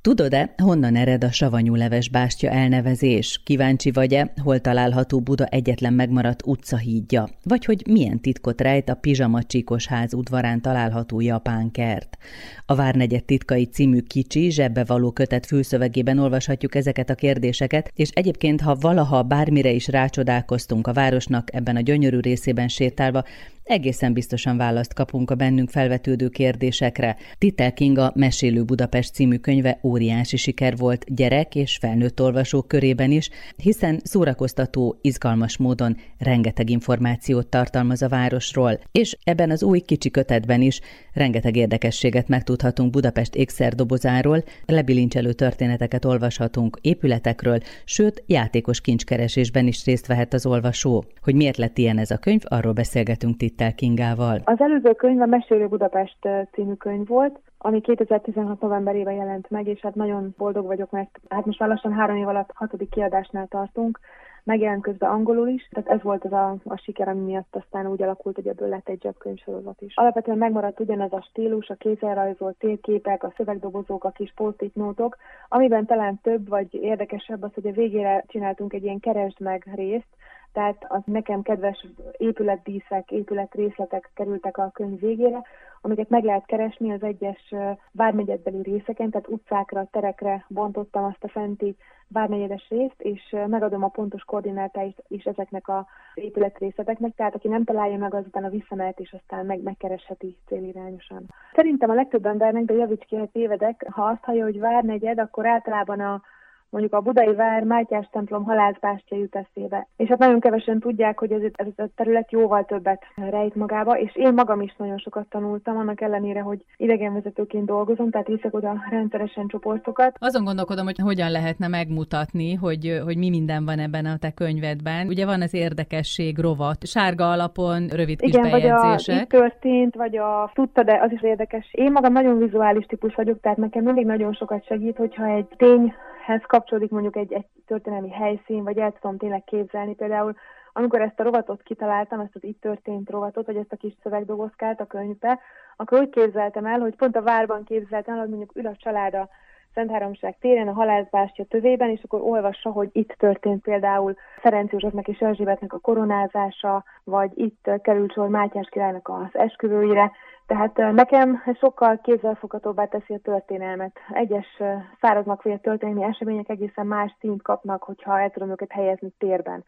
Tudod-e, honnan ered a savanyú leves bástya elnevezés? Kíváncsi vagy-e, hol található Buda egyetlen megmaradt utcahídja? Vagy hogy milyen titkot rejt a Pizsama Csíkos ház udvarán található japán kert? A Várnegyed titkai című kicsi, zsebbe való kötet fülszövegében olvashatjuk ezeket a kérdéseket, és egyébként, ha valaha bármire is rácsodálkoztunk a városnak ebben a gyönyörű részében sétálva, egészen biztosan választ kapunk a bennünk felvetődő kérdésekre. Titel Kinga Mesélő Budapest című könyve óriási siker volt gyerek és felnőtt olvasók körében is, hiszen szórakoztató, izgalmas módon rengeteg információt tartalmaz a városról, és ebben az új kicsi kötetben is rengeteg érdekességet megtudhatunk Budapest ékszerdobozáról, lebilincselő történeteket olvashatunk épületekről, sőt, játékos kincskeresésben is részt vehet az olvasó. Hogy miért lett ilyen ez a könyv, arról beszélgetünk itt Pittel Kingával. Az előző könyv a Mesélő Budapest című könyv volt, ami 2016 novemberében jelent meg, és hát nagyon boldog vagyok, mert hát most már lassan három év alatt hatodik kiadásnál tartunk, megjelent közben angolul is, tehát ez volt az a, a siker, ami miatt aztán úgy alakult, hogy ebből lett egy zsebkönyvsorozat is. Alapvetően megmaradt ugyanaz a stílus, a kézzelrajzolt térképek, a szövegdobozók, a kis post notok, amiben talán több vagy érdekesebb az, hogy a végére csináltunk egy ilyen keresd meg részt, tehát az nekem kedves épületdíszek, épületrészletek kerültek a könyv végére, amiket meg lehet keresni az egyes várnegyedbeli részeken, tehát utcákra, terekre bontottam azt a fenti várnegyedes részt, és megadom a pontos koordinátáit is ezeknek a épületrészleteknek, tehát aki nem találja meg, azután a visszamehet, és aztán meg, megkeresheti célirányosan. Szerintem a legtöbb embernek, de javíts ki, ha tévedek, ha azt hallja, hogy várnegyed, akkor általában a mondjuk a Budai Vár Mátyás templom halászbástya jut eszébe. És hát nagyon kevesen tudják, hogy ez, ez a terület jóval többet rejt magába, és én magam is nagyon sokat tanultam, annak ellenére, hogy idegenvezetőként dolgozom, tehát viszek oda rendszeresen csoportokat. Azon gondolkodom, hogy hogyan lehetne megmutatni, hogy, hogy mi minden van ebben a te könyvedben. Ugye van az érdekesség rovat, sárga alapon, rövid kis Igen, bejegyzések. vagy a történt, vagy a tudta, de az is érdekes. Én magam nagyon vizuális típus vagyok, tehát nekem mindig nagyon sokat segít, hogyha egy tény hez kapcsolódik mondjuk egy, egy történelmi helyszín, vagy el tudom tényleg képzelni. Például amikor ezt a rovatot kitaláltam, ezt az itt történt rovatot, vagy ezt a kis szövegdobozkát a könyvbe, akkor úgy képzeltem el, hogy pont a várban képzeltem el, hogy mondjuk ül a család a Szent Háromság téren, a halászbástya tövében, és akkor olvassa, hogy itt történt például Ferenc Józsefnek és Erzsébetnek a koronázása, vagy itt került sor Mátyás királynak az esküvőire, tehát nekem sokkal kézzelfoghatóbbá teszi a történelmet. Egyes száraznak vagy a történelmi események egészen más színt kapnak, hogyha el tudom őket helyezni térben.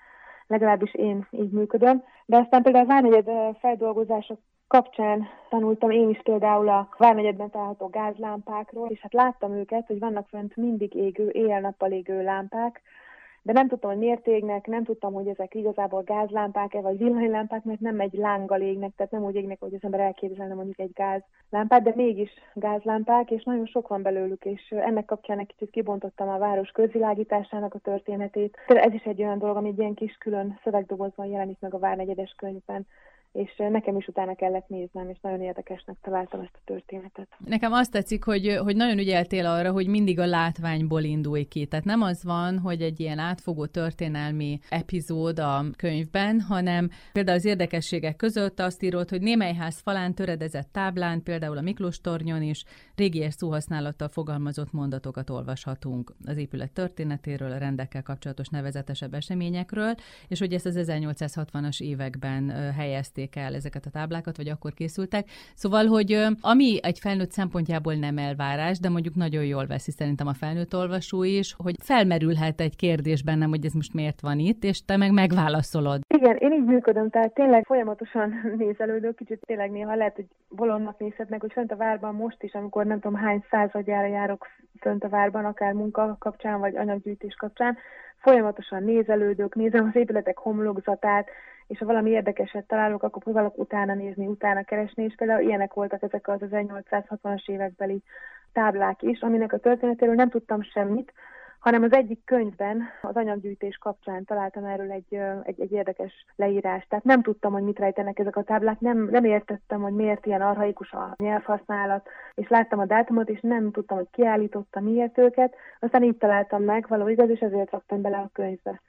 Legalábbis én így működöm. De aztán például a Várnegyed feldolgozások kapcsán tanultam én is például a Várnegyedben található gázlámpákról, és hát láttam őket, hogy vannak fent mindig égő, éjjel-nappal égő lámpák, de nem tudtam, hogy miért égnek, nem tudtam, hogy ezek igazából gázlámpák-e, vagy villanylámpák, mert nem egy lánggal égnek, tehát nem úgy égnek, hogy az ember elképzelne mondjuk egy gázlámpát, de mégis gázlámpák, és nagyon sok van belőlük, és ennek kapcsán egy kicsit kibontottam a város közvilágításának a történetét. Ez is egy olyan dolog, ami egy ilyen kis külön szövegdobozban jelenik meg a Várnegyedes könyvben és nekem is utána kellett néznem, és nagyon érdekesnek találtam ezt a történetet. Nekem azt tetszik, hogy, hogy nagyon ügyeltél arra, hogy mindig a látványból indulj ki. Tehát nem az van, hogy egy ilyen átfogó történelmi epizód a könyvben, hanem például az érdekességek között azt írod, hogy némely ház falán töredezett táblán, például a Miklós tornyon is régies szóhasználattal fogalmazott mondatokat olvashatunk az épület történetéről, a rendekkel kapcsolatos nevezetesebb eseményekről, és hogy ezt az 1860-as években helyezték kezdték el ezeket a táblákat, vagy akkor készültek. Szóval, hogy ami egy felnőtt szempontjából nem elvárás, de mondjuk nagyon jól veszi szerintem a felnőtt olvasó is, hogy felmerülhet egy kérdés bennem, hogy ez most miért van itt, és te meg megválaszolod. Igen, én így működöm, tehát tényleg folyamatosan nézelődök, kicsit tényleg néha lehet, hogy bolondnak nézhetnek, hogy fönt a várban most is, amikor nem tudom hány századjára járok fönt a várban, akár munka kapcsán, vagy anyaggyűjtés kapcsán, folyamatosan nézelődök, nézem az épületek homlokzatát, és ha valami érdekeset találok, akkor próbálok utána nézni, utána keresni, és például ilyenek voltak ezek az 1860-as évekbeli táblák is, aminek a történetéről nem tudtam semmit, hanem az egyik könyvben, az anyaggyűjtés kapcsán találtam erről egy, egy, egy érdekes leírást. Tehát nem tudtam, hogy mit rejtenek ezek a táblák, nem, nem értettem, hogy miért ilyen arhaikus a nyelvhasználat, és láttam a dátumot, és nem tudtam, hogy kiállította miért őket. Aztán így találtam meg, való igaz, és ezért raktam bele a könyvbe.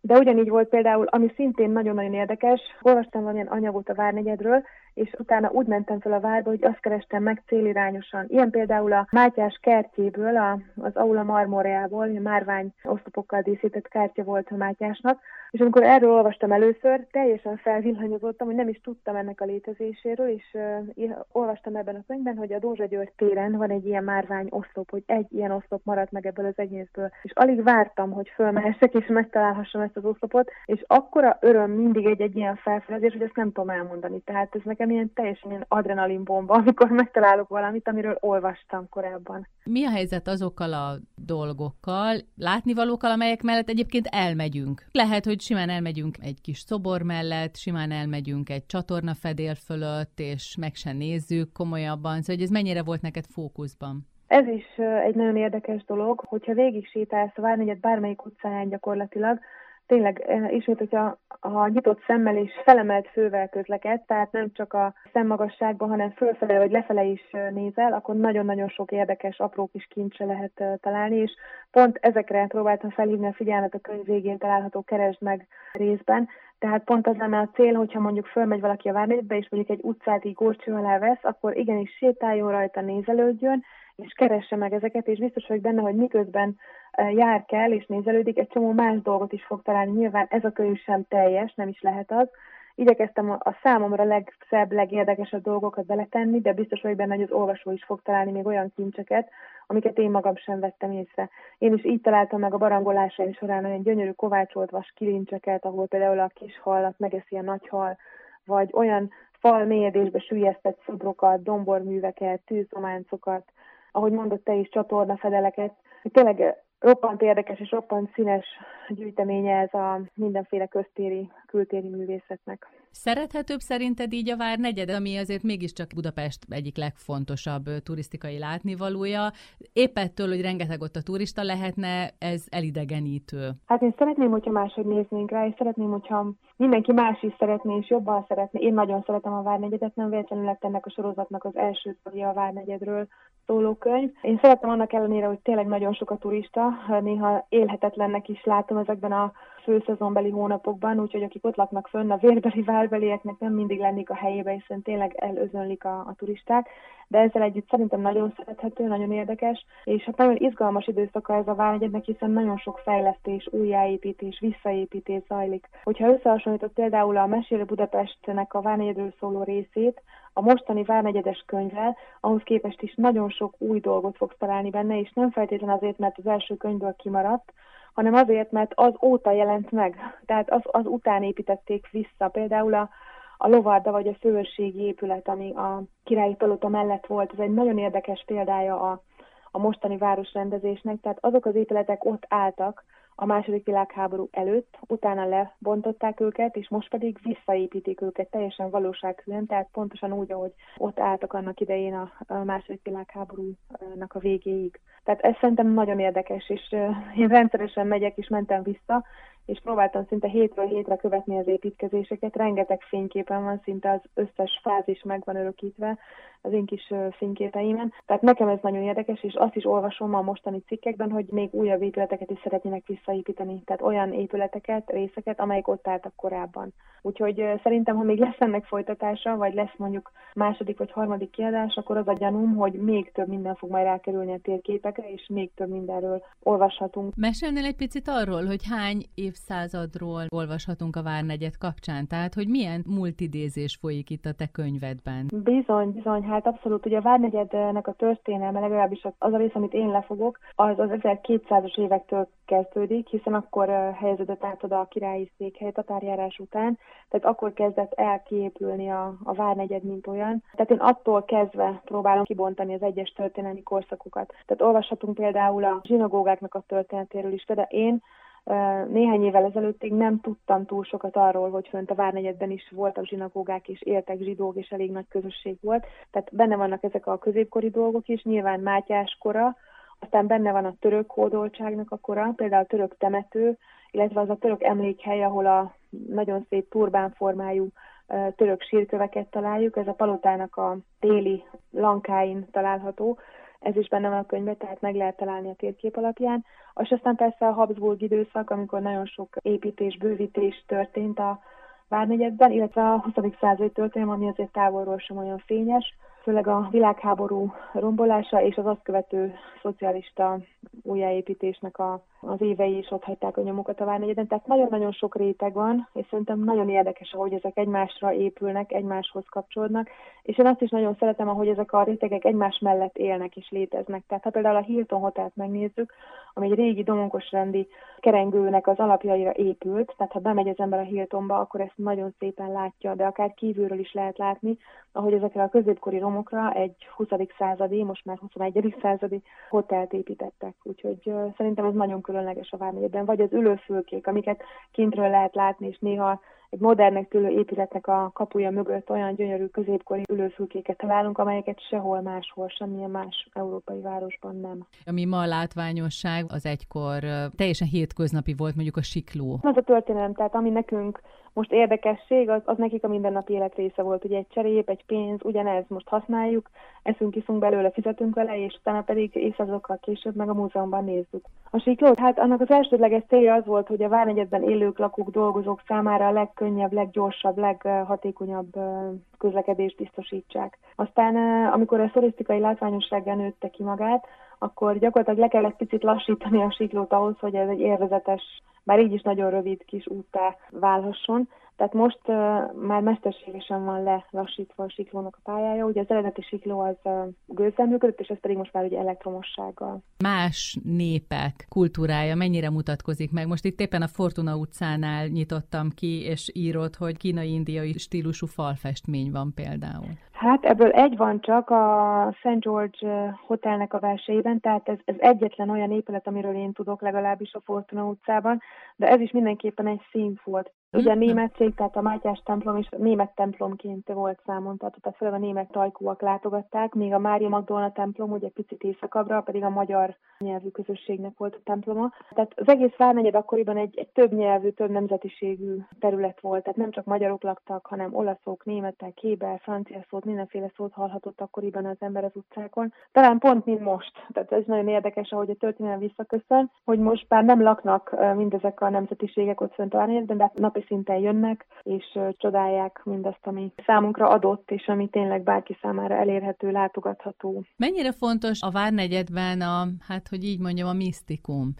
De ugyanígy volt például, ami szintén nagyon-nagyon érdekes, olvastam valamilyen anyagot a Várnegyedről, és utána úgy mentem fel a várba, hogy azt kerestem meg célirányosan. Ilyen például a Mátyás kertjéből, a, az Aula Marmoreából, a márvány oszlopokkal díszített kártya volt a Mátyásnak, és amikor erről olvastam először, teljesen felvillanyozottam, hogy nem is tudtam ennek a létezéséről, és uh, olvastam ebben a könyvben, hogy a Dózsa György téren van egy ilyen márvány oszlop, hogy egy ilyen oszlop maradt meg ebből az egészből. És alig vártam, hogy fölmehessek és megtalálhassam ezt az oszlopot, és akkora öröm mindig egy-egy ilyen felfedezés, hogy ezt nem tudom elmondani. Tehát ez nekem ilyen teljesen ilyen adrenalinbomba, amikor megtalálok valamit, amiről olvastam korábban. Mi a helyzet azokkal a dolgokkal, látnivalókkal, amelyek mellett egyébként elmegyünk? Lehet, hogy simán elmegyünk egy kis szobor mellett, simán elmegyünk egy csatorna fedél fölött, és meg sem nézzük komolyabban. Szóval, hogy ez mennyire volt neked fókuszban? Ez is egy nagyon érdekes dolog, hogyha végig sétálsz a Várnegyed bármelyik utcáján gyakorlatilag, tényleg ismét, hogyha ha nyitott szemmel és felemelt fővel közleked, tehát nem csak a szemmagasságban, hanem fölfele vagy lefele is nézel, akkor nagyon-nagyon sok érdekes, apró kis kincse lehet találni, és pont ezekre próbáltam felhívni a figyelmet a könyv végén található Keresd meg részben, tehát pont az lenne a cél, hogyha mondjuk fölmegy valaki a várnegyedbe, és mondjuk egy utcát így górcső alá vesz, akkor igenis sétáljon rajta, nézelődjön, és keresse meg ezeket, és biztos vagyok benne, hogy miközben jár kell és nézelődik, egy csomó más dolgot is fog találni. Nyilván ez a könyv sem teljes, nem is lehet az. Igyekeztem a számomra legszebb, legérdekesebb dolgokat beletenni, de biztos vagyok benne, hogy az olvasó is fog találni még olyan kincseket, amiket én magam sem vettem észre. Én is így találtam meg a barangolásaim során olyan gyönyörű kovácsolt vas kilincseket, ahol például a kis halat megeszi a nagy hal, vagy olyan fal mélyedésbe sűjesztett szobrokat, domborműveket, tűzománcokat, ahogy mondott te is, csatornafedeleket. Tényleg roppant érdekes és roppant színes gyűjteménye ez a mindenféle köztéri, kültéri művészetnek. Szerethetőbb szerinted így a Várnegyed, ami azért mégiscsak Budapest egyik legfontosabb turisztikai látnivalója. Épp ettől, hogy rengeteg ott a turista lehetne, ez elidegenítő. Hát én szeretném, hogyha máshogy néznénk rá, és szeretném, hogyha mindenki más is szeretné, és jobban szeretné. Én nagyon szeretem a Várnegyedet, nem véletlenül lett ennek a sorozatnak az első tagja a Várnegyedről szóló könyv. Én szeretem annak ellenére, hogy tényleg nagyon sok a turista, néha élhetetlennek is látom ezekben a főszezonbeli hónapokban, úgyhogy akik ott laknak fönn, a vérbeli válbelieknek nem mindig lennék a helyébe, hiszen tényleg elözönlik a, a turisták, de ezzel együtt szerintem nagyon szerethető, nagyon érdekes, és hát nagyon izgalmas időszaka ez a Várnegyednek, hiszen nagyon sok fejlesztés, újjáépítés, visszaépítés zajlik. Hogyha összehasonlított például a Mesélő Budapestnek a Várnegyedről szóló részét, a mostani Várnegyedes könyvvel, ahhoz képest is nagyon sok új dolgot fogsz találni benne, és nem feltétlenül azért, mert az első könyvből kimaradt, hanem azért, mert az óta jelent meg. Tehát az, az után építették vissza. Például a, a Lovarda vagy a Főrségi épület, ami a királyi palota mellett volt, ez egy nagyon érdekes példája a, a mostani városrendezésnek. Tehát azok az épületek ott álltak, a második világháború előtt, utána lebontották őket, és most pedig visszaépítik őket teljesen valósághűen, tehát pontosan úgy, ahogy ott álltak annak idején a, második világháborúnak a végéig. Tehát ez szerintem nagyon érdekes, és én rendszeresen megyek és mentem vissza, és próbáltam szinte hétről hétre követni az építkezéseket. Rengeteg fényképen van, szinte az összes fázis meg van örökítve az én kis fényképeimen. Tehát nekem ez nagyon érdekes, és azt is olvasom a mostani cikkekben, hogy még újabb épületeket is szeretnének visszaépíteni. Tehát olyan épületeket, részeket, amelyek ott álltak korábban. Úgyhogy szerintem, ha még lesz ennek folytatása, vagy lesz mondjuk második vagy harmadik kiadás, akkor az a gyanúm, hogy még több minden fog majd rákerülni a térképekre, és még több mindenről olvashatunk. Mesélnél egy picit arról, hogy hány évszázadról olvashatunk a Várnegyed kapcsán? Tehát, hogy milyen multidézés folyik itt a te könyvedben? Bizony, bizony, hát abszolút. Ugye a Várnegyednek a történelme, legalábbis az a rész, amit én lefogok, az az 1200-as évektől kezdődik, hiszen akkor helyeződött át oda a királyi székhely tatárjárás után, tehát akkor kezdett el kiépülni a, a Várnegyed, mint olyan. Tehát én attól kezdve próbálom kibontani az egyes történelmi korszakokat. Tehát olvashatunk például a zsinagógáknak a történetéről is, de én néhány évvel ezelőttig nem tudtam túl sokat arról, hogy fönt a Várnegyedben is voltak zsinagógák, és éltek zsidók, és elég nagy közösség volt. Tehát benne vannak ezek a középkori dolgok is, nyilván Mátyás kora, aztán benne van a török hódoltságnak a kora, például a török temető, illetve az a török emlékhely, ahol a nagyon szép turbánformájú török sírköveket találjuk. Ez a palotának a téli lankáin található. Ez is benne van a könyvben, tehát meg lehet találni a térkép alapján. És aztán persze a Habsburg időszak, amikor nagyon sok építés, bővítés történt a Várnegyedben, illetve a 20. századi történelem, ami azért távolról sem olyan fényes, főleg a világháború rombolása és az azt követő szocialista újjáépítésnek a, az évei is ott hagyták a nyomokat a Várnegyeden. Tehát nagyon-nagyon sok réteg van, és szerintem nagyon érdekes, ahogy ezek egymásra épülnek, egymáshoz kapcsolódnak, és én azt is nagyon szeretem, ahogy ezek a rétegek egymás mellett élnek és léteznek. Tehát ha például a Hilton Hotelt megnézzük, ami egy régi domonkos rendi kerengőnek az alapjaira épült, tehát ha bemegy az ember a Hiltonba, akkor ezt nagyon szépen látja, de akár kívülről is lehet látni, ahogy ezekre a középkori romokra egy 20. századi, most már 21. századi hotelt építettek. Úgyhogy szerintem ez nagyon különleges a Vármegyében. Vagy az ülőfülkék, amiket kintről lehet látni, és néha egy modernnek tűlő épületnek a kapuja mögött olyan gyönyörű középkori ülőfülkéket találunk, amelyeket sehol máshol, semmilyen más európai városban nem. Ami ma a látványosság, az egykor teljesen hétköznapi volt mondjuk a sikló. Az a történelem, tehát ami nekünk most érdekesség, az, az nekik a mindennapi élet része volt, ugye egy cserép, egy pénz, ugyanez most használjuk, eszünk, iszunk belőle, fizetünk vele, és utána pedig évszázadokkal később meg a múzeumban nézzük. A siklót, hát annak az elsődleges célja az volt, hogy a Várnegyedben élők, lakók, dolgozók számára a legkönnyebb, leggyorsabb, leghatékonyabb közlekedést biztosítsák. Aztán, amikor a szorisztikai látványossággal nőtte ki magát, akkor gyakorlatilag le kellett picit lassítani a siklót ahhoz, hogy ez egy élvezetes bár így is nagyon rövid kis úttá válhasson. Tehát most uh, már mesterségesen van lelassítva a siklónak a pályája. Ugye az eredeti sikló az uh, gőzzel működött, és ez pedig most már ugye elektromossággal. Más népek kultúrája mennyire mutatkozik meg? Most itt éppen a Fortuna utcánál nyitottam ki, és írott, hogy kínai-indiai stílusú falfestmény van például. Hát ebből egy van csak a St. George Hotelnek a verseiben, tehát ez, ez egyetlen olyan épület, amiről én tudok legalábbis a Fortuna utcában, de ez is mindenképpen egy színfolt. Ugye a hm. német cég, tehát a Mátyás templom is német templomként volt számon tehát főleg a német tajkúak látogatták, míg a Mária Magdolna templom, ugye picit északabbra, pedig a magyar nyelvű közösségnek volt a temploma. Tehát az egész Várnegyed akkoriban egy, egy több nyelvű, több nemzetiségű terület volt, tehát nem csak magyarok laktak, hanem olaszok, németek, kébel, francia szót, mindenféle szót hallhatott akkoriban az ember az utcákon. Talán pont mint most. Tehát ez nagyon érdekes, ahogy a történelem visszaköszön, hogy most már nem laknak mindezek a nemzetiségek ott fönt a de napi szinten jönnek, és csodálják mindazt, ami számunkra adott, és ami tényleg bárki számára elérhető, látogatható. Mennyire fontos a Várnegyedben a, hát hogy így mondjam, a misztikum?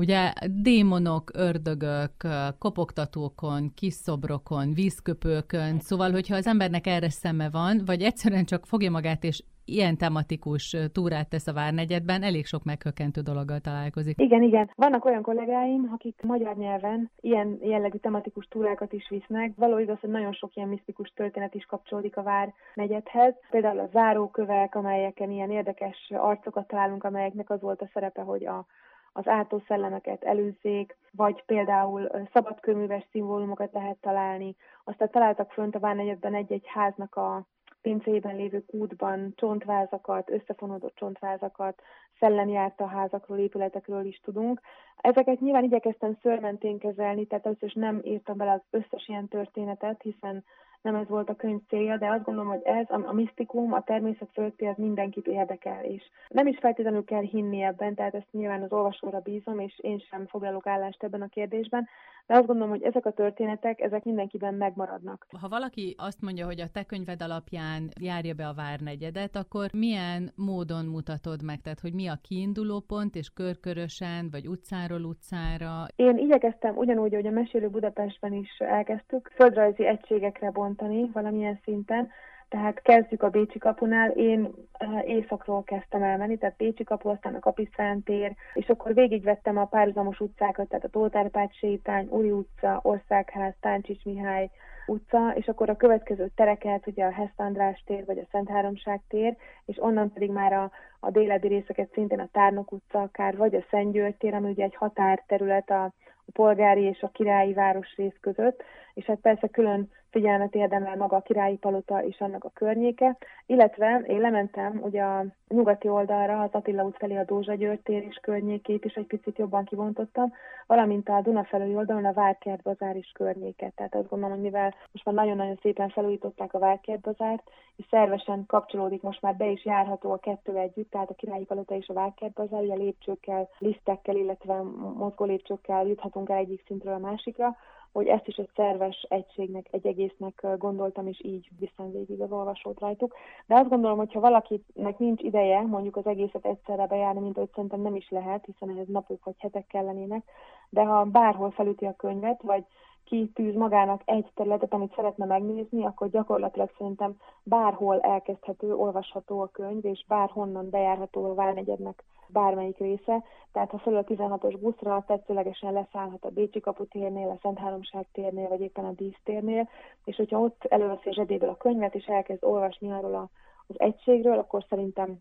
Ugye démonok, ördögök, kopogtatókon, kis szobrokon, vízköpőkön, szóval, hogyha az embernek erre szeme van, vagy egyszerűen csak fogja magát és ilyen tematikus túrát tesz a Várnegyedben, elég sok meghökkentő dologgal találkozik. Igen, igen. Vannak olyan kollégáim, akik magyar nyelven ilyen jellegű tematikus túrákat is visznek. Való igaz, hogy nagyon sok ilyen misztikus történet is kapcsolódik a Várnegyedhez. Például a zárókövek, amelyeken ilyen érdekes arcokat találunk, amelyeknek az volt a szerepe, hogy a az átó szellemeket előzzék, vagy például szabadkőműves szimbólumokat lehet találni. Aztán találtak fönt a Várnegyedben egy-egy háznak a pincében lévő kútban csontvázakat, összefonódott csontvázakat, szellemjárta házakról, épületekről is tudunk. Ezeket nyilván igyekeztem szörmentén kezelni, tehát összes nem írtam bele az összes ilyen történetet, hiszen nem ez volt a könyv célja, de azt gondolom, hogy ez, a, a misztikum, a természet fölötti, az mindenkit érdekel, és nem is feltétlenül kell hinni ebben, tehát ezt nyilván az olvasóra bízom, és én sem foglalok állást ebben a kérdésben, de azt gondolom, hogy ezek a történetek, ezek mindenkiben megmaradnak. Ha valaki azt mondja, hogy a te könyved alapján járja be a Várnegyedet, akkor milyen módon mutatod meg? Tehát, hogy mi a kiinduló pont, és körkörösen, vagy utcáról utcára? Én igyekeztem ugyanúgy, hogy a Mesélő Budapestben is elkezdtük, földrajzi egységekre bontani valamilyen szinten, tehát kezdjük a Bécsi kapunál, én eh, északról kezdtem elmenni, tehát Bécsi kapu, aztán a Kapisztán tér, és akkor végigvettem a párhuzamos utcákat, tehát a Tótárpád sétány, Úri utca, Országház, Táncsics Mihály utca, és akkor a következő tereket, ugye a Heszt András tér, vagy a Szent Háromság tér, és onnan pedig már a, a délebbi részeket szintén a Tárnok utca akár, vagy a Szent György tér, ami ugye egy határterület a, a polgári és a királyi városrész között, és hát persze külön figyelmet érdemel maga a királyi palota és annak a környéke, illetve én lementem ugye a nyugati oldalra, az Attila út felé a Dózsa György tér és környékét is egy picit jobban kivontottam, valamint a Duna felőli oldalon a Várkert bazár is környéket. Tehát azt gondolom, hogy mivel most már nagyon-nagyon szépen felújították a Várkert bazárt, és szervesen kapcsolódik, most már be is járható a kettő együtt, tehát a királyi palota és a Várkert bazár, ugye lépcsőkkel, lisztekkel, illetve mozgó lépcsőkkel juthatunk el egyik szintről a másikra, hogy ezt is egy szerves egységnek, egy egésznek gondoltam, és így viszem végig az olvasót rajtuk. De azt gondolom, hogy ha valakinek nincs ideje mondjuk az egészet egyszerre bejárni, mint ahogy szerintem nem is lehet, hiszen ehhez napok vagy hetek kellenének, de ha bárhol felüti a könyvet, vagy kitűz magának egy területet, amit szeretne megnézni, akkor gyakorlatilag szerintem bárhol elkezdhető, olvasható a könyv, és bárhonnan bejárható a Várnegyednek bármelyik része. Tehát ha felül a 16-os buszra tetszőlegesen leszállhat a Bécsi kaputérnél, a Szent Háromság térnél, vagy éppen a dísztérnél, és hogyha ott előveszi a zsebéből a könyvet, és elkezd olvasni arról a, az egységről, akkor szerintem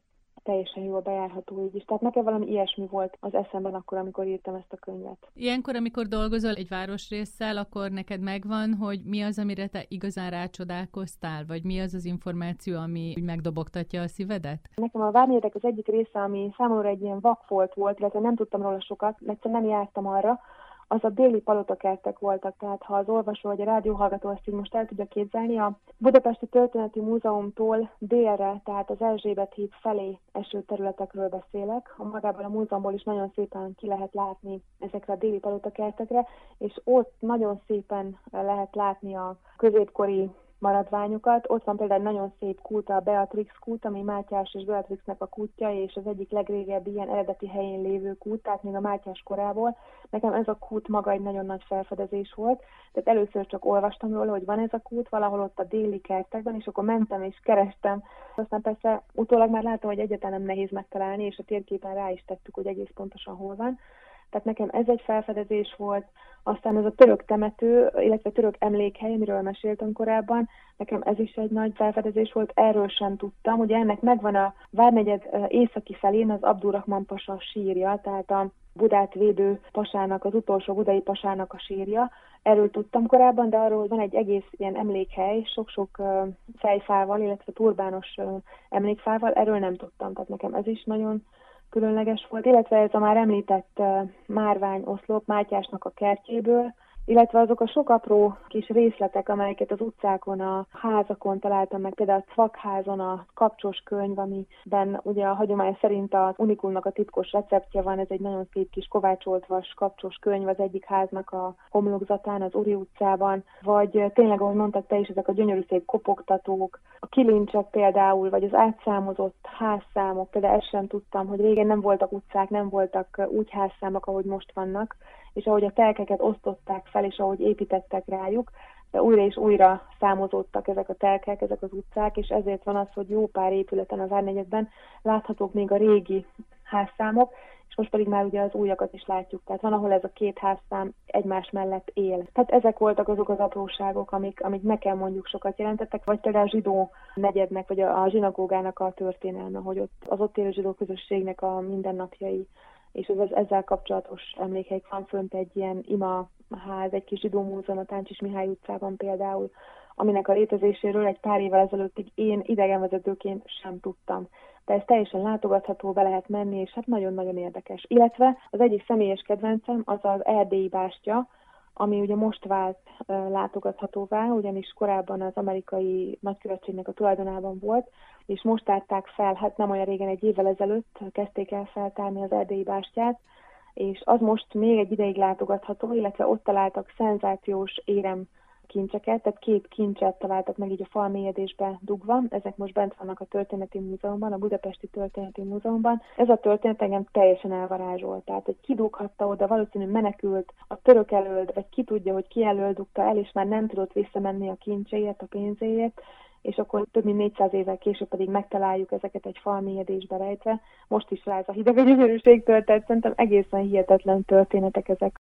teljesen jól bejárható így is. Tehát nekem valami ilyesmi volt az eszemben akkor, amikor írtam ezt a könyvet. Ilyenkor, amikor dolgozol egy városrészsel, akkor neked megvan, hogy mi az, amire te igazán rácsodálkoztál, vagy mi az az információ, ami úgy megdobogtatja a szívedet? Nekem a Várnérdek az egyik része, ami számomra egy ilyen vakfolt volt, illetve nem tudtam róla sokat, mert nem jártam arra, az a déli palotakertek voltak, tehát ha az olvasó vagy a rádióhallgató ezt így most el tudja képzelni, a Budapesti Történeti Múzeumtól délre, tehát az Erzsébet híd felé eső területekről beszélek. A magában a múzeumból is nagyon szépen ki lehet látni ezekre a déli palotakertekre, és ott nagyon szépen lehet látni a középkori maradványokat. Ott van például egy nagyon szép kút, a Beatrix kút, ami Mátyás és Beatrixnek a kútja, és az egyik legrégebbi ilyen eredeti helyén lévő kút, tehát még a Mátyás korából. Nekem ez a kút maga egy nagyon nagy felfedezés volt, tehát először csak olvastam róla, hogy van ez a kút, valahol ott a déli kertekben, és akkor mentem és kerestem. Aztán persze utólag már látom, hogy egyáltalán nem nehéz megtalálni, és a térképen rá is tettük, hogy egész pontosan hol van. Tehát nekem ez egy felfedezés volt, aztán ez a török temető, illetve török emlékhely, amiről meséltem korábban, nekem ez is egy nagy felfedezés volt, erről sem tudtam. Ugye ennek megvan a Várnegyed északi felén az Abdurrahman Pasa sírja, tehát a Budát védő pasának, az utolsó budai pasának a sírja. Erről tudtam korábban, de arról, van egy egész ilyen emlékhely, sok-sok fejfával, illetve turbános emlékfával, erről nem tudtam. Tehát nekem ez is nagyon különleges volt, illetve ez a már említett márvány oszlop Mátyásnak a kertjéből, illetve azok a sok apró kis részletek, amelyeket az utcákon, a házakon találtam meg, például a Cvakházon a kapcsos könyv, amiben ugye a hagyomány szerint az Unikumnak a titkos receptje van, ez egy nagyon szép kis kovácsolt vas kapcsos könyv az egyik háznak a homlokzatán, az Uri utcában, vagy tényleg, ahogy mondtad te is, ezek a gyönyörű szép kopogtatók, a kilincsek például, vagy az átszámozott házszámok, például ezt sem tudtam, hogy régen nem voltak utcák, nem voltak úgy házszámok, ahogy most vannak, és ahogy a telkeket osztották fel, és ahogy építettek rájuk, de újra és újra számozódtak ezek a telkek, ezek az utcák, és ezért van az, hogy jó pár épületen az Árnegyedben láthatók még a régi házszámok, és most pedig már ugye az újakat is látjuk. Tehát van, ahol ez a két házszám egymás mellett él. Tehát ezek voltak azok az apróságok, amik, amik nekem mondjuk sokat jelentettek, vagy például a zsidó negyednek, vagy a, a zsinagógának a történelme, hogy ott az ott élő zsidó közösségnek a mindennapjai és az ezzel kapcsolatos emlékeik van fönt egy ilyen ima ház, egy kis zsidó múzeum a Táncsis Mihály utcában például, aminek a létezéséről egy pár évvel ezelőttig én idegenvezetőként sem tudtam. De ez teljesen látogatható, be lehet menni, és hát nagyon-nagyon érdekes. Illetve az egyik személyes kedvencem az az erdélyi bástya, ami ugye most vált látogathatóvá, ugyanis korábban az amerikai nagykövetségnek a tulajdonában volt, és most tárták fel, hát nem olyan régen, egy évvel ezelőtt kezdték el feltárni az erdélyi bástyát, és az most még egy ideig látogatható, illetve ott találtak szenzációs érem kincseket, tehát két kincset találtak meg így a falmélyedésbe dugva, ezek most bent vannak a Történeti Múzeumban, a Budapesti Történeti Múzeumban. Ez a történet engem teljesen elvarázsolt, tehát hogy kidughatta oda, valószínűleg menekült a török elöld, vagy ki tudja, hogy ki elől dugta el, és már nem tudott visszamenni a kincséért, a pénzéért, és akkor több mint 400 évvel később pedig megtaláljuk ezeket egy falmélyedésbe rejtve. Most is rá ez a hideg a gyönyörűség történt, szerintem egészen hihetetlen történetek ezek.